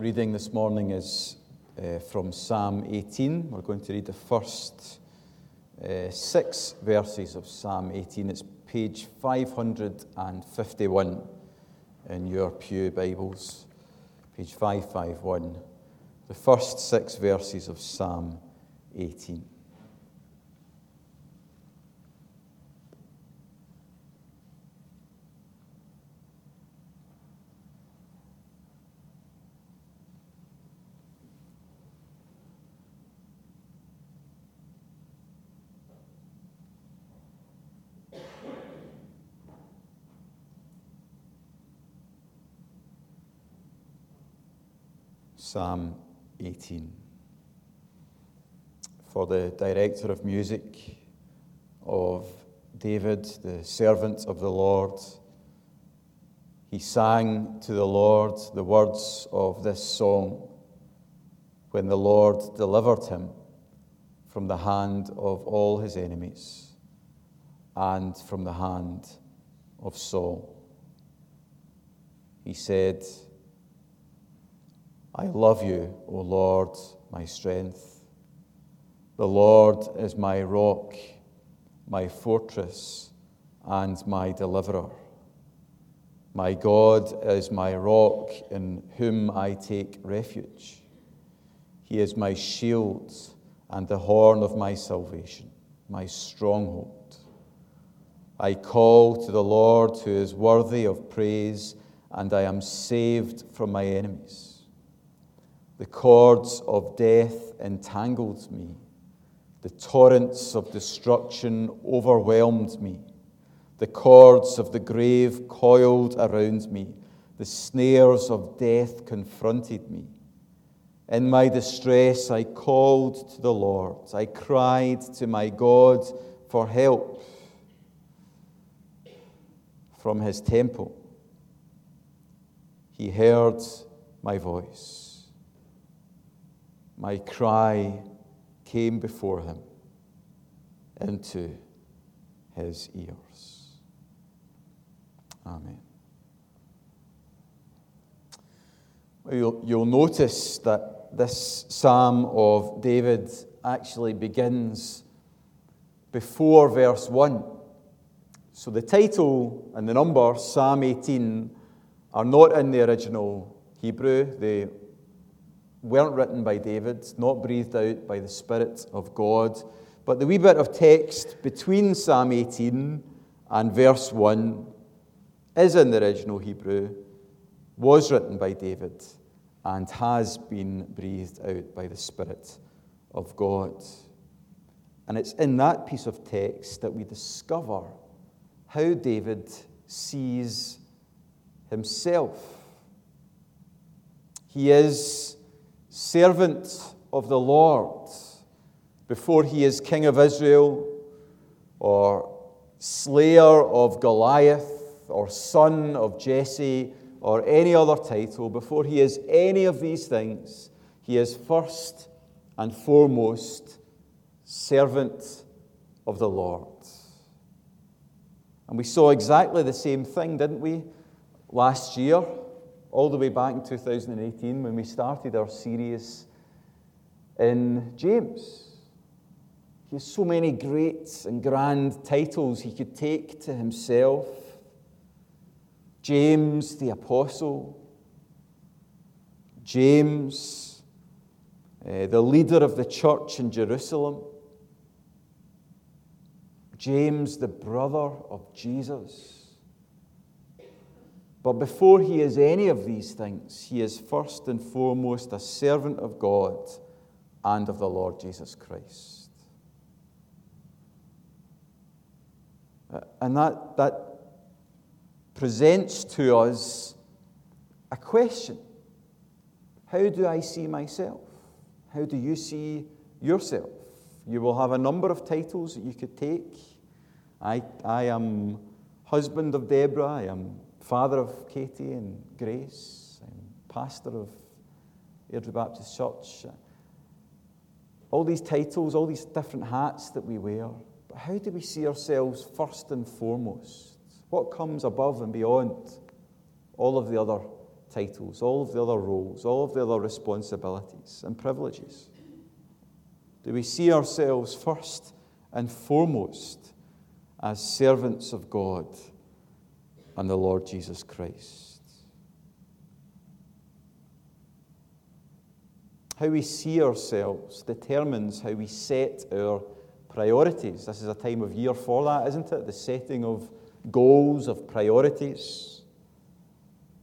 reading this morning is uh, from Psalm 18. We're going to read the first uh, six verses of Psalm 18. It's page 551 in your Pew Bibles. Page 551. The first six verses of Psalm 18. Psalm 18. For the director of music of David, the servant of the Lord, he sang to the Lord the words of this song when the Lord delivered him from the hand of all his enemies and from the hand of Saul. He said, I love you, O Lord, my strength. The Lord is my rock, my fortress, and my deliverer. My God is my rock in whom I take refuge. He is my shield and the horn of my salvation, my stronghold. I call to the Lord who is worthy of praise, and I am saved from my enemies. The cords of death entangled me. The torrents of destruction overwhelmed me. The cords of the grave coiled around me. The snares of death confronted me. In my distress, I called to the Lord. I cried to my God for help from his temple. He heard my voice. My cry came before him into his ears. Amen. You'll, you'll notice that this psalm of David actually begins before verse 1. So the title and the number, Psalm 18, are not in the original Hebrew. They weren't written by David, not breathed out by the Spirit of God. But the wee bit of text between Psalm 18 and verse 1 is in the original Hebrew, was written by David, and has been breathed out by the Spirit of God. And it's in that piece of text that we discover how David sees himself. He is servant of the Lord before he is king of Israel or slayer of Goliath or son of Jesse or any other title, before he is any of these things, he is first and foremost servant of the Lord. And we saw exactly the same thing, didn't we, last year? All the way back in 2018 when we started our series in James. He has so many great and grand titles he could take to himself. James the Apostle, James, uh, the leader of the church in Jerusalem, James, the brother of Jesus. But before he is any of these things, he is first and foremost a servant of God and of the Lord Jesus Christ. Uh, and that, that presents to us a question How do I see myself? How do you see yourself? You will have a number of titles that you could take. I, I am husband of Deborah, I am father of Katie and Grace, I'm pastor of Airdrie Baptist Church. All these titles, all these different hats that we wear. But how do we see ourselves first and foremost? What comes above and beyond all of the other titles, all of the other roles, all of the other responsibilities and privileges? Do we see ourselves first and foremost as servants of God and the Lord Jesus Christ? How we see ourselves determines how we set our priorities. This is a time of year for that, isn't it? The setting of goals, of priorities.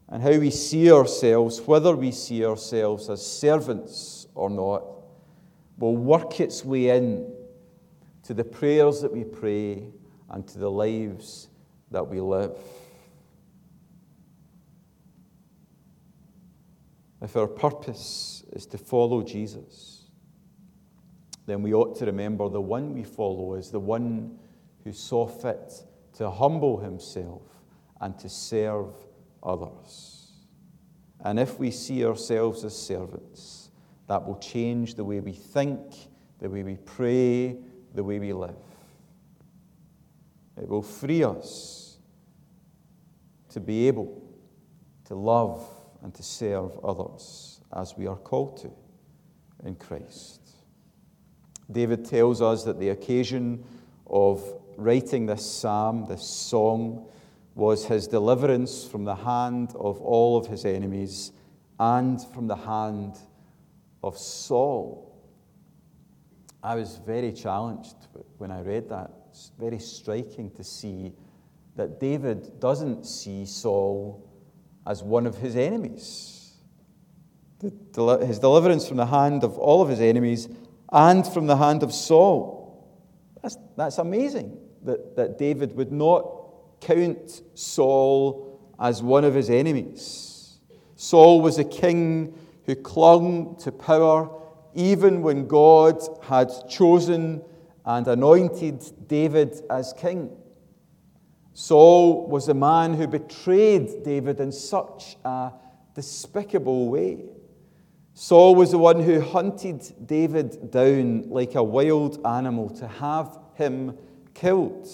And how we see ourselves, whether we see ourselves as servants or not, will work its way in to the prayers that we pray and to the lives that we live. If our purpose is to follow Jesus, then we ought to remember the one we follow is the one who saw fit to humble himself and to serve others. And if we see ourselves as servants, that will change the way we think, the way we pray, the way we live. It will free us to be able to love and to serve others as we are called to in Christ. David tells us that the occasion of writing this psalm, this song, was his deliverance from the hand of all of his enemies and from the hand of Saul. I was very challenged when I read that. It's very striking to see that David doesn't see Saul as one of his enemies. his deliverance from the hand of all of his enemies and from the hand of Saul. That's, that's amazing that, that David would not count Saul as one of his enemies. Saul was a king who clung to power even when God had chosen and anointed David as king. Saul was the man who betrayed David in such a despicable way. Saul was the one who hunted David down like a wild animal to have him killed.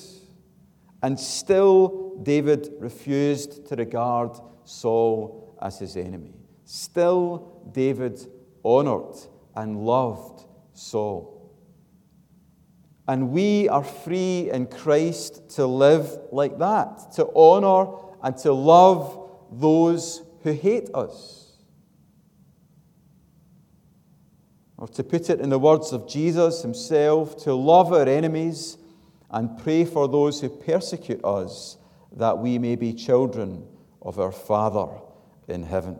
And still, David refused to regard Saul as his enemy. Still, David honored and loved Saul. And we are free in Christ to live like that, to honor and to love those who hate us. Or to put it in the words of Jesus himself, to love our enemies and pray for those who persecute us, that we may be children of our Father in heaven.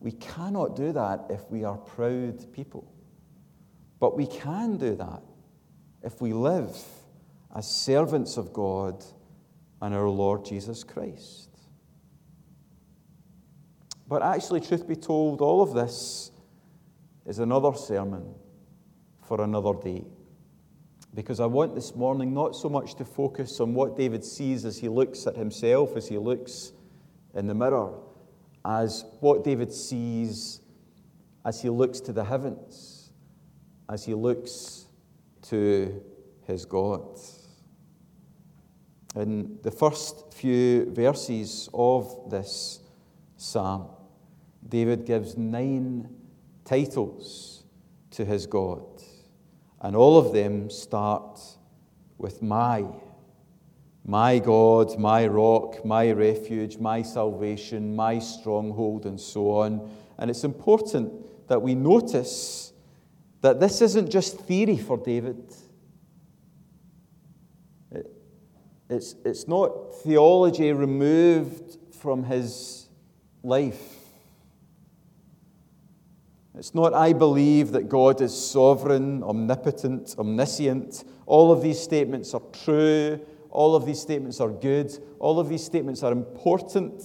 We cannot do that if we are proud people. But we can do that if we live as servants of God and our Lord Jesus Christ. But actually, truth be told, all of this is another sermon for another day. Because I want this morning not so much to focus on what David sees as he looks at himself, as he looks in the mirror, as what David sees as he looks to the heavens, as he looks to his God. In the first few verses of this psalm, David gives nine titles to his God. And all of them start with my. My God, my rock, my refuge, my salvation, my stronghold, and so on. And it's important that we notice that this isn't just theory for David. It's, it's not theology removed from his life. It's not, I believe that God is sovereign, omnipotent, omniscient. All of these statements are true. All of these statements are good. All of these statements are important.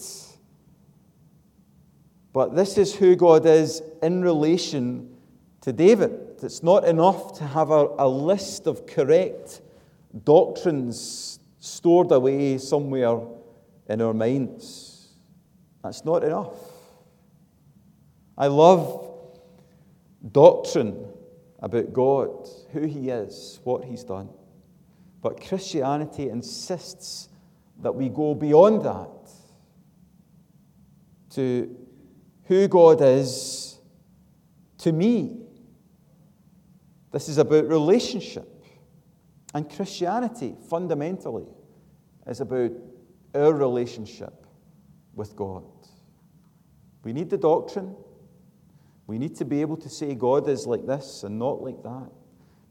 But this is who God is in relation to David. It's not enough to have a, a list of correct doctrines stored away somewhere in our minds. That's not enough. I love doctrine about God, who He is, what He's done. But Christianity insists that we go beyond that. to who God is to me. This is about relationship. And Christianity, fundamentally, is about our relationship with God. We need the doctrine. We need to be able to say God is like this and not like that.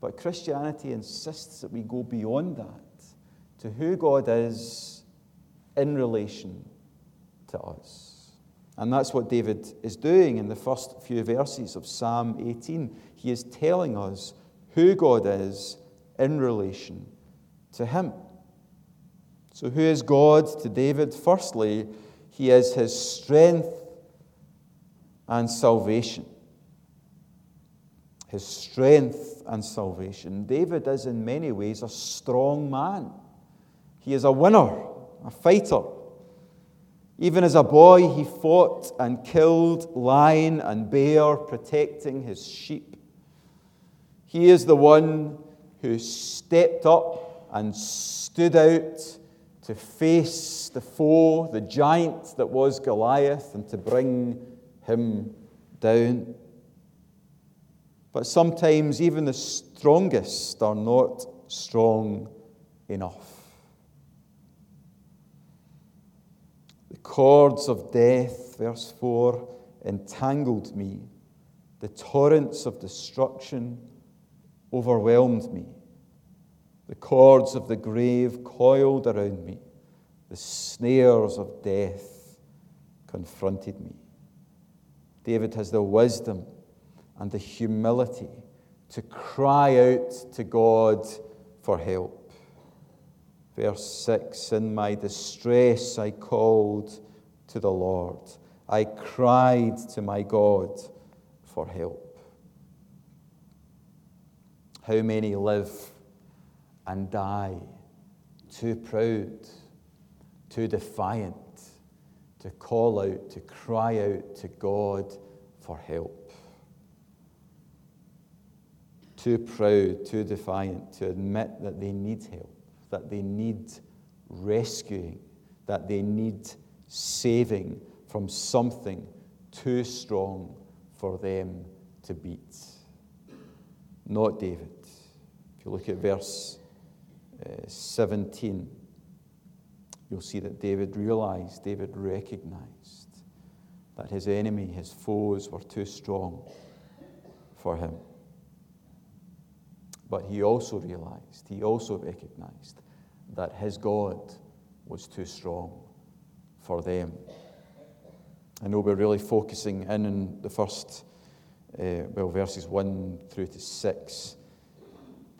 But Christianity insists that we go beyond that to who God is in relation to us. And that's what David is doing in the first few verses of Psalm 18. He is telling us who God is in relation to him. So, who is God to David? Firstly, he is his strength and salvation. His strength and salvation. David is, in many ways, a strong man. He is a winner, a fighter. Even as a boy, he fought and killed lion and bear, protecting his sheep. He is the one who stepped up and stood out to face the foe, the giant that was Goliath, and to bring him down. But sometimes even the strongest are not strong enough. The cords of death, verse 4, entangled me. The torrents of destruction overwhelmed me. The cords of the grave coiled around me. The snares of death confronted me. David has the wisdom and the humility to cry out to God for help. Verse 6 In my distress I called to the Lord. I cried to my God for help. How many live and die too proud, too defiant to call out, to cry out to God for help? Too proud, too defiant to admit that they need help that they need rescuing, that they need saving from something too strong for them to beat. Not David. If you look at verse uh, 17, you'll see that David realized, David recognized that his enemy, his foes, were too strong for him. But he also realized, he also recognized that his God was too strong for them. I know we're really focusing in on the first, uh, well, verses 1 through to 6.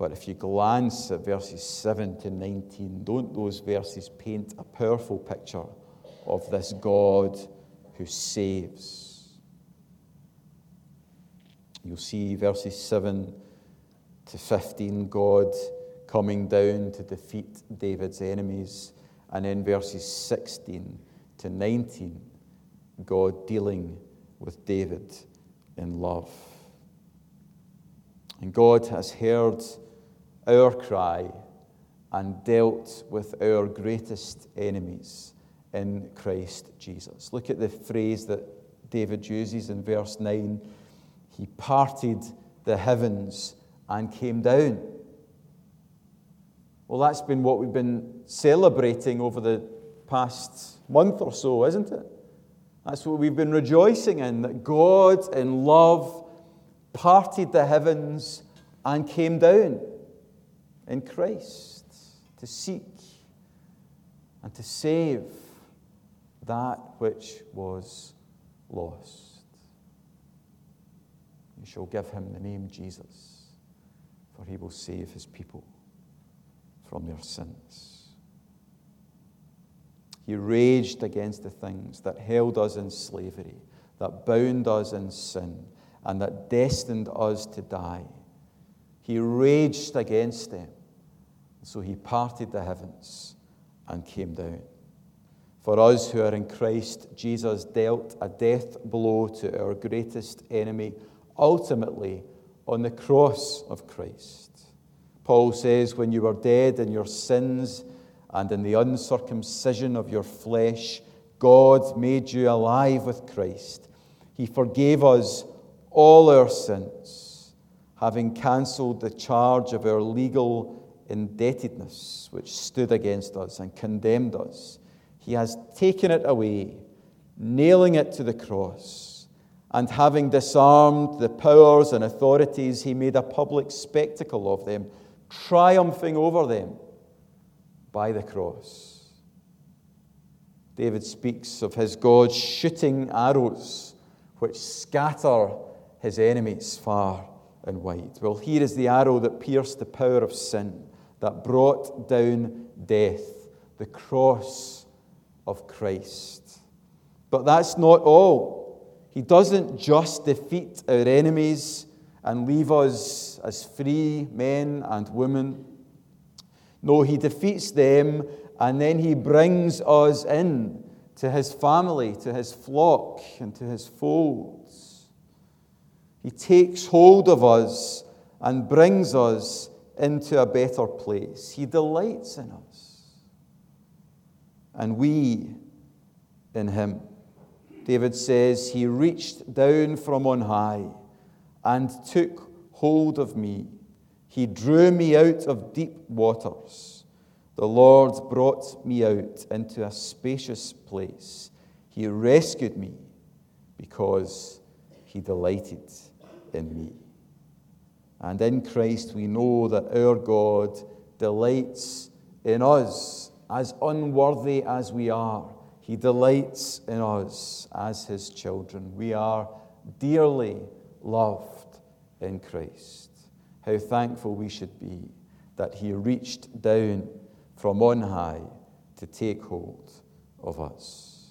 But if you glance at verses 7 to 19, don't those verses paint a powerful picture of this God who saves? You'll see verses 7 to 15, God coming down to defeat David's enemies. And in verses 16 to 19, God dealing with David in love. And God has heard our cry and dealt with our greatest enemies in Christ Jesus. Look at the phrase that David uses in verse 9 He parted the heavens and came down. Well, that's been what we've been celebrating over the past month or so, isn't it? That's what we've been rejoicing in that God, in love, parted the heavens and came down in Christ to seek and to save that which was lost. You shall give him the name Jesus for he will save his people from their sins. He raged against the things that held us in slavery, that bound us in sin, and that destined us to die. He raged against them. So he parted the heavens and came down. For us who are in Christ, Jesus dealt a death blow to our greatest enemy, ultimately on the cross of Christ. Paul says, When you were dead in your sins and in the uncircumcision of your flesh, God made you alive with Christ. He forgave us all our sins, having cancelled the charge of our legal indebtedness which stood against us and condemned us. He has taken it away, nailing it to the cross. And having disarmed the powers and authorities, he made a public spectacle of them, triumphing over them by the cross. David speaks of his God shooting arrows which scatter his enemies far and wide. Well, here is the arrow that pierced the power of sin that brought down death, the cross of Christ. But that's not all. He doesn't just defeat our enemies and leave us as free men and women. No, he defeats them and then he brings us in to his family, to his flock, and to his folds. He takes hold of us and brings us into a better place. He delights in us. And we in him. David says, He reached down from on high and took hold of me. He drew me out of deep waters. The Lord brought me out into a spacious place. He rescued me because he delighted in me. And in Christ, we know that our God delights in us, as unworthy as we are. He delights in us as his children. We are dearly loved in Christ. How thankful we should be that he reached down from on high to take hold of us.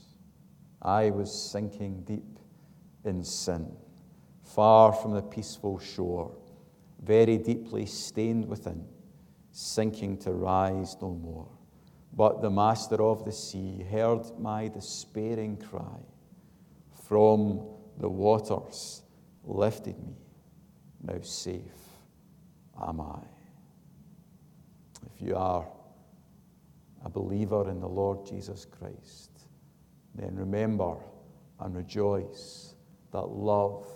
I was sinking deep in sin, far from the peaceful shore very deeply stained within, sinking to rise no more. But the master of the sea heard my despairing cry. From the waters lifted me. Now safe am I. If you are a believer in the Lord Jesus Christ, then remember and rejoice that love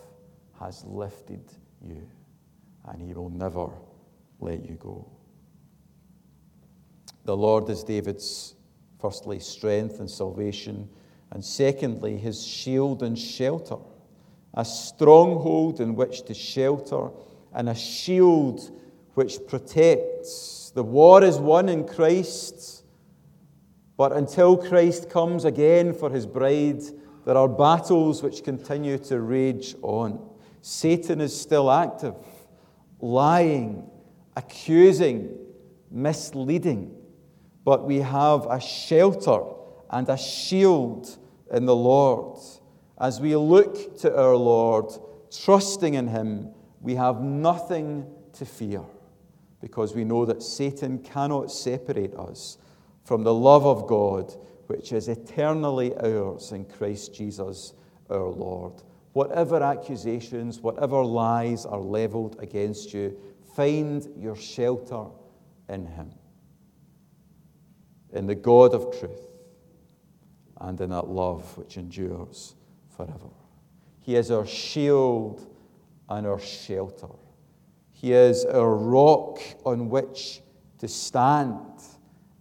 has lifted you and he will never let you go. The Lord is David's, firstly, strength and salvation, and secondly, his shield and shelter, a stronghold in which to shelter, and a shield which protects. The war is won in Christ, but until Christ comes again for his bride, there are battles which continue to rage on. Satan is still active lying, accusing, misleading. But we have a shelter and a shield in the Lord. As we look to our Lord, trusting in Him, we have nothing to fear because we know that Satan cannot separate us from the love of God, which is eternally ours in Christ Jesus our Lord. Whatever accusations, whatever lies are leveled against you, find your shelter in Him, in the God of truth, and in that love which endures forever. He is our shield and our shelter. He is our rock on which to stand.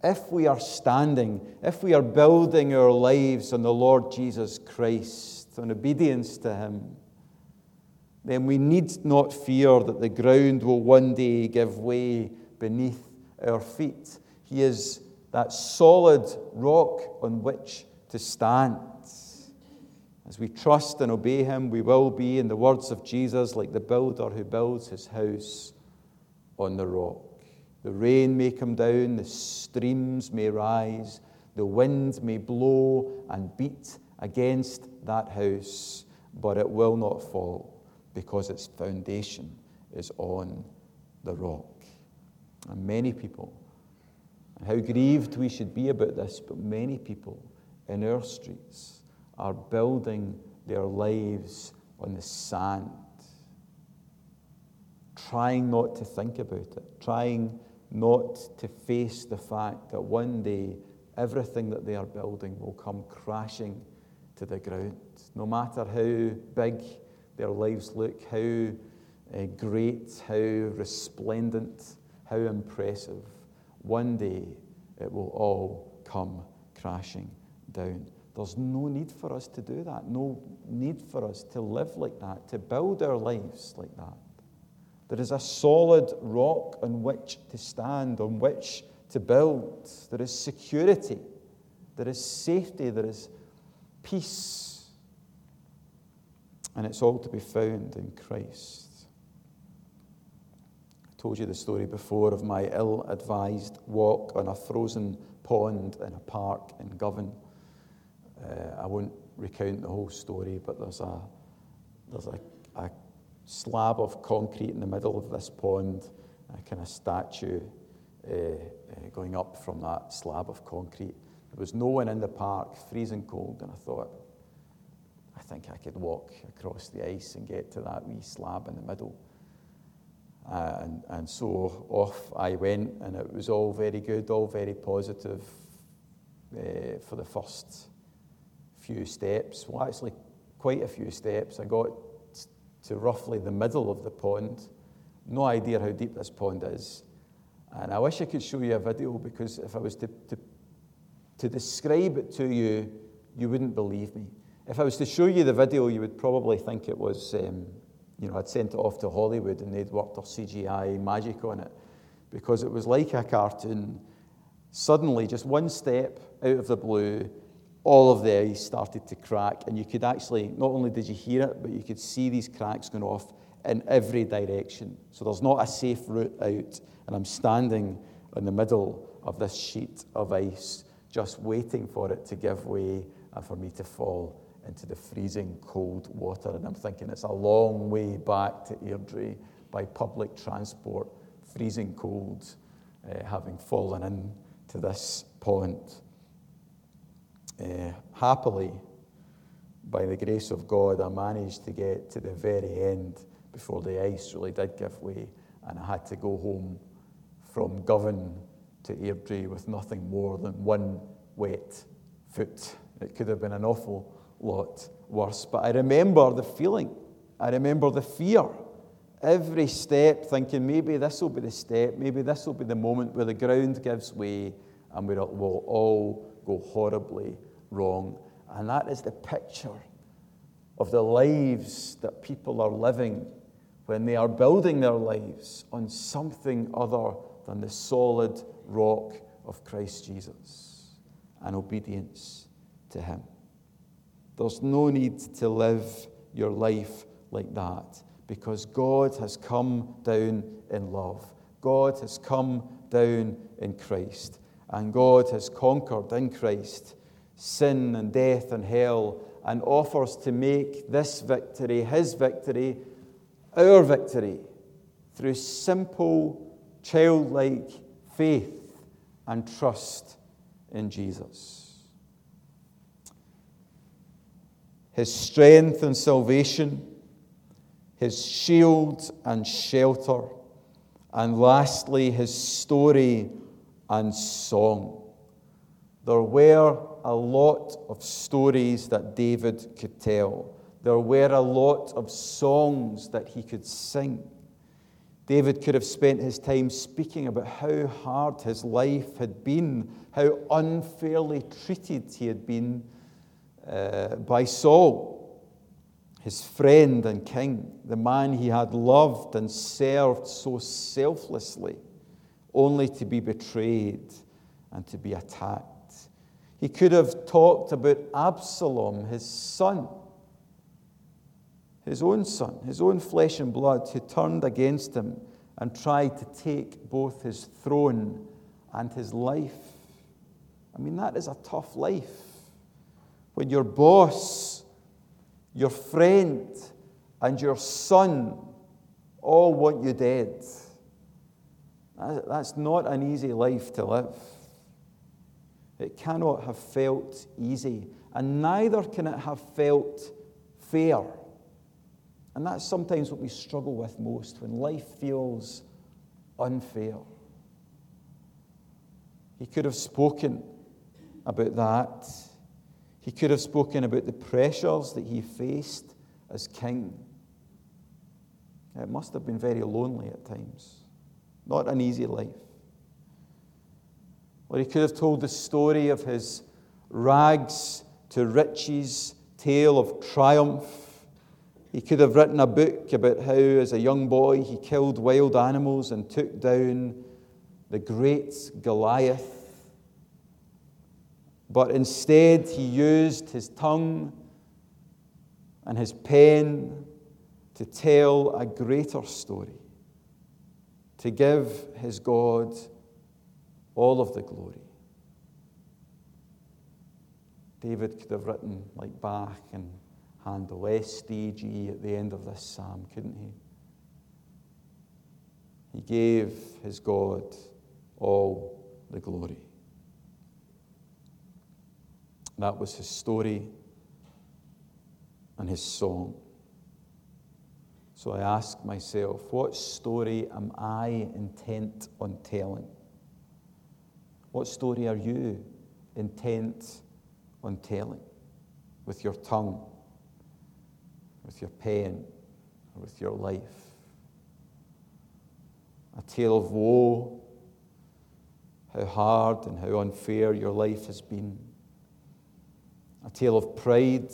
If we are standing, if we are building our lives on the Lord Jesus Christ, and obedience to Him, then we need not fear that the ground will one day give way beneath our feet. He is that solid rock on which to stand. As we trust and obey Him, we will be, in the words of Jesus, like the builder who builds his house on the rock. The rain may come down, the streams may rise, the wind may blow and beat against that house, but it will not fall because its foundation is on the rock. And many people, how grieved we should be about this, but many people in our streets are building their lives on the sand, trying not to think about it, trying not to face the fact that one day everything that they are building will come crashing to the ground. No matter how big their lives look, how uh, great, how resplendent, how impressive, one day it will all come crashing down. There's no need for us to do that, no need for us to live like that, to build our lives like that. There is a solid rock on which to stand, on which to build. There is security, there is safety, there is peace. And it's all to be found in Christ. I told you the story before of my ill advised walk on a frozen pond in a park in Govan. Uh, I won't recount the whole story, but there's a, there's a, a slab of concrete in the middle of this pond, a kind of statue uh, uh, going up from that slab of concrete. There was no one in the park, freezing cold, and I thought, I think I could walk across the ice and get to that wee slab in the middle. Uh, and, and so off I went, and it was all very good, all very positive uh, for the first few steps. Well, actually, quite a few steps. I got to roughly the middle of the pond. No idea how deep this pond is. And I wish I could show you a video because if I was to, to, to describe it to you, you wouldn't believe me. If I was to show you the video, you would probably think it was, um, you know, I'd sent it off to Hollywood and they'd worked their CGI magic on it because it was like a cartoon. Suddenly, just one step out of the blue, all of the ice started to crack, and you could actually, not only did you hear it, but you could see these cracks going off in every direction. So there's not a safe route out, and I'm standing in the middle of this sheet of ice, just waiting for it to give way and for me to fall into the freezing cold water. And I'm thinking it's a long way back to Airdrie by public transport, freezing cold, uh, having fallen into this pond uh, happily, by the grace of God, I managed to get to the very end before the ice really did give way, and I had to go home from Govan to Airdrie with nothing more than one wet foot. It could have been an awful lot worse. But I remember the feeling, I remember the fear. Every step, thinking maybe this will be the step, maybe this will be the moment where the ground gives way and we'll all go horribly wrong. And that is the picture of the lives that people are living when they are building their lives on something other than the solid rock of Christ Jesus and obedience to Him. There's no need to live your life like that because God has come down in love. God has come down in Christ. And God has conquered in Christ sin and death and hell and offers to make this victory, his victory, our victory through simple, childlike faith and trust in Jesus. His strength and salvation, his shield and shelter, and lastly, his story and song. There were a lot of stories that David could tell. There were a lot of songs that he could sing. David could have spent his time speaking about how hard his life had been, how unfairly treated he had been uh, by Saul, his friend and king, the man he had loved and served so selflessly only to be betrayed and to be attacked. He could have talked about Absalom, his son, his own son, his own flesh and blood, who turned against him and tried to take both his throne and his life. I mean, that is a tough life. When your boss, your friend, and your son all want you dead. That's not an easy life to live. It cannot have felt easy, and neither can it have felt fair. And that's sometimes what we struggle with most when life feels unfair. He could have spoken about that. He could have spoken about the pressures that he faced as king. It must have been very lonely at times, not an easy life. Or he could have told the story of his rags to riches tale of triumph. He could have written a book about how, as a young boy, he killed wild animals and took down the great Goliath. But instead, he used his tongue and his pen to tell a greater story, to give his God all of the glory. David could have written like Bach and Handel, S, D, G at the end of this psalm, couldn't he? He gave his God all the glory. That was his story and his song. So I ask myself, what story am I intent on telling? What story are you intent on telling with your tongue, with your pen, with your life? A tale of woe, how hard and how unfair your life has been. A tale of pride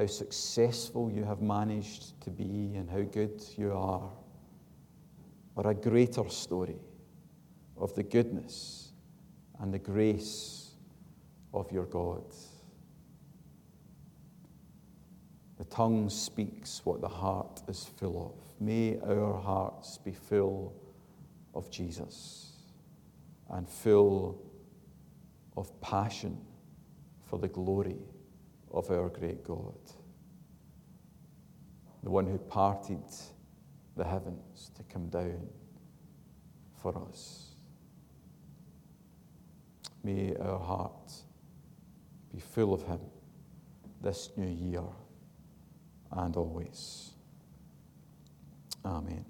how successful you have managed to be and how good you are, or a greater story of the goodness and the grace of your God. The tongue speaks what the heart is full of. May our hearts be full of Jesus and full of passion for the glory of our great God, the one who parted the heavens to come down for us. May our heart be full of Him this new year and always. Amen.